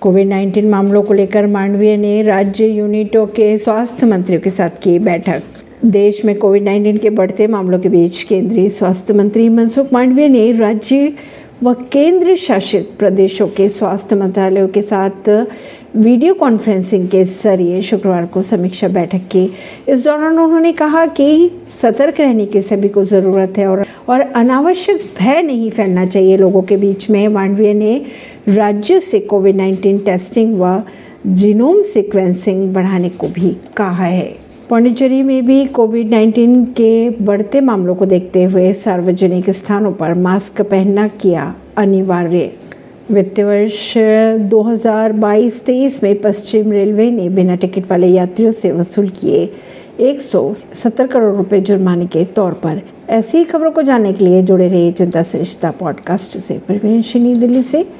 Covid 19 मामलों को लेकर मांडवीय ने राज्य यूनिटों के स्वास्थ्य मंत्रियों के साथ की बैठक। देश में कोविड 19 के बढ़ते मामलों के बीच केंद्रीय स्वास्थ्य मंत्री मनसुख मांडवीय ने राज्य व केंद्र शासित प्रदेशों के स्वास्थ्य मंत्रालयों के साथ वीडियो कॉन्फ्रेंसिंग के ज़रिए शुक्रवार को समीक्षा बैठक की। इस दौरान उन्होंने कहा कि सतर्क रहने की सभी को ज़रूरत है और और अनावश्यक भय नहीं फैलना चाहिए लोगों के बीच में। मांडवीय ने राज्य से कोविड 19 टेस्टिंग व जीनोम सीक्वेंसिंग बढ़ाने को भी कहा है। पौंडिचेरी में भी कोविड 19 के बढ़ते मामलों को देखते हुए सार्वजनिक स्थानों पर मास्क पहनना किया अनिवार्य। वित्तीय वर्ष 2022-23 में पश्चिम रेलवे ने बिना टिकट वाले यात्रियों से वसूल किए 170 करोड़ रुपए जुर्माने के तौर पर। ऐसी खबरों को जानने के लिए जुड़े रहिए जनता श्रेष्ठता पॉडकास्ट से। परवीन दिल्ली से।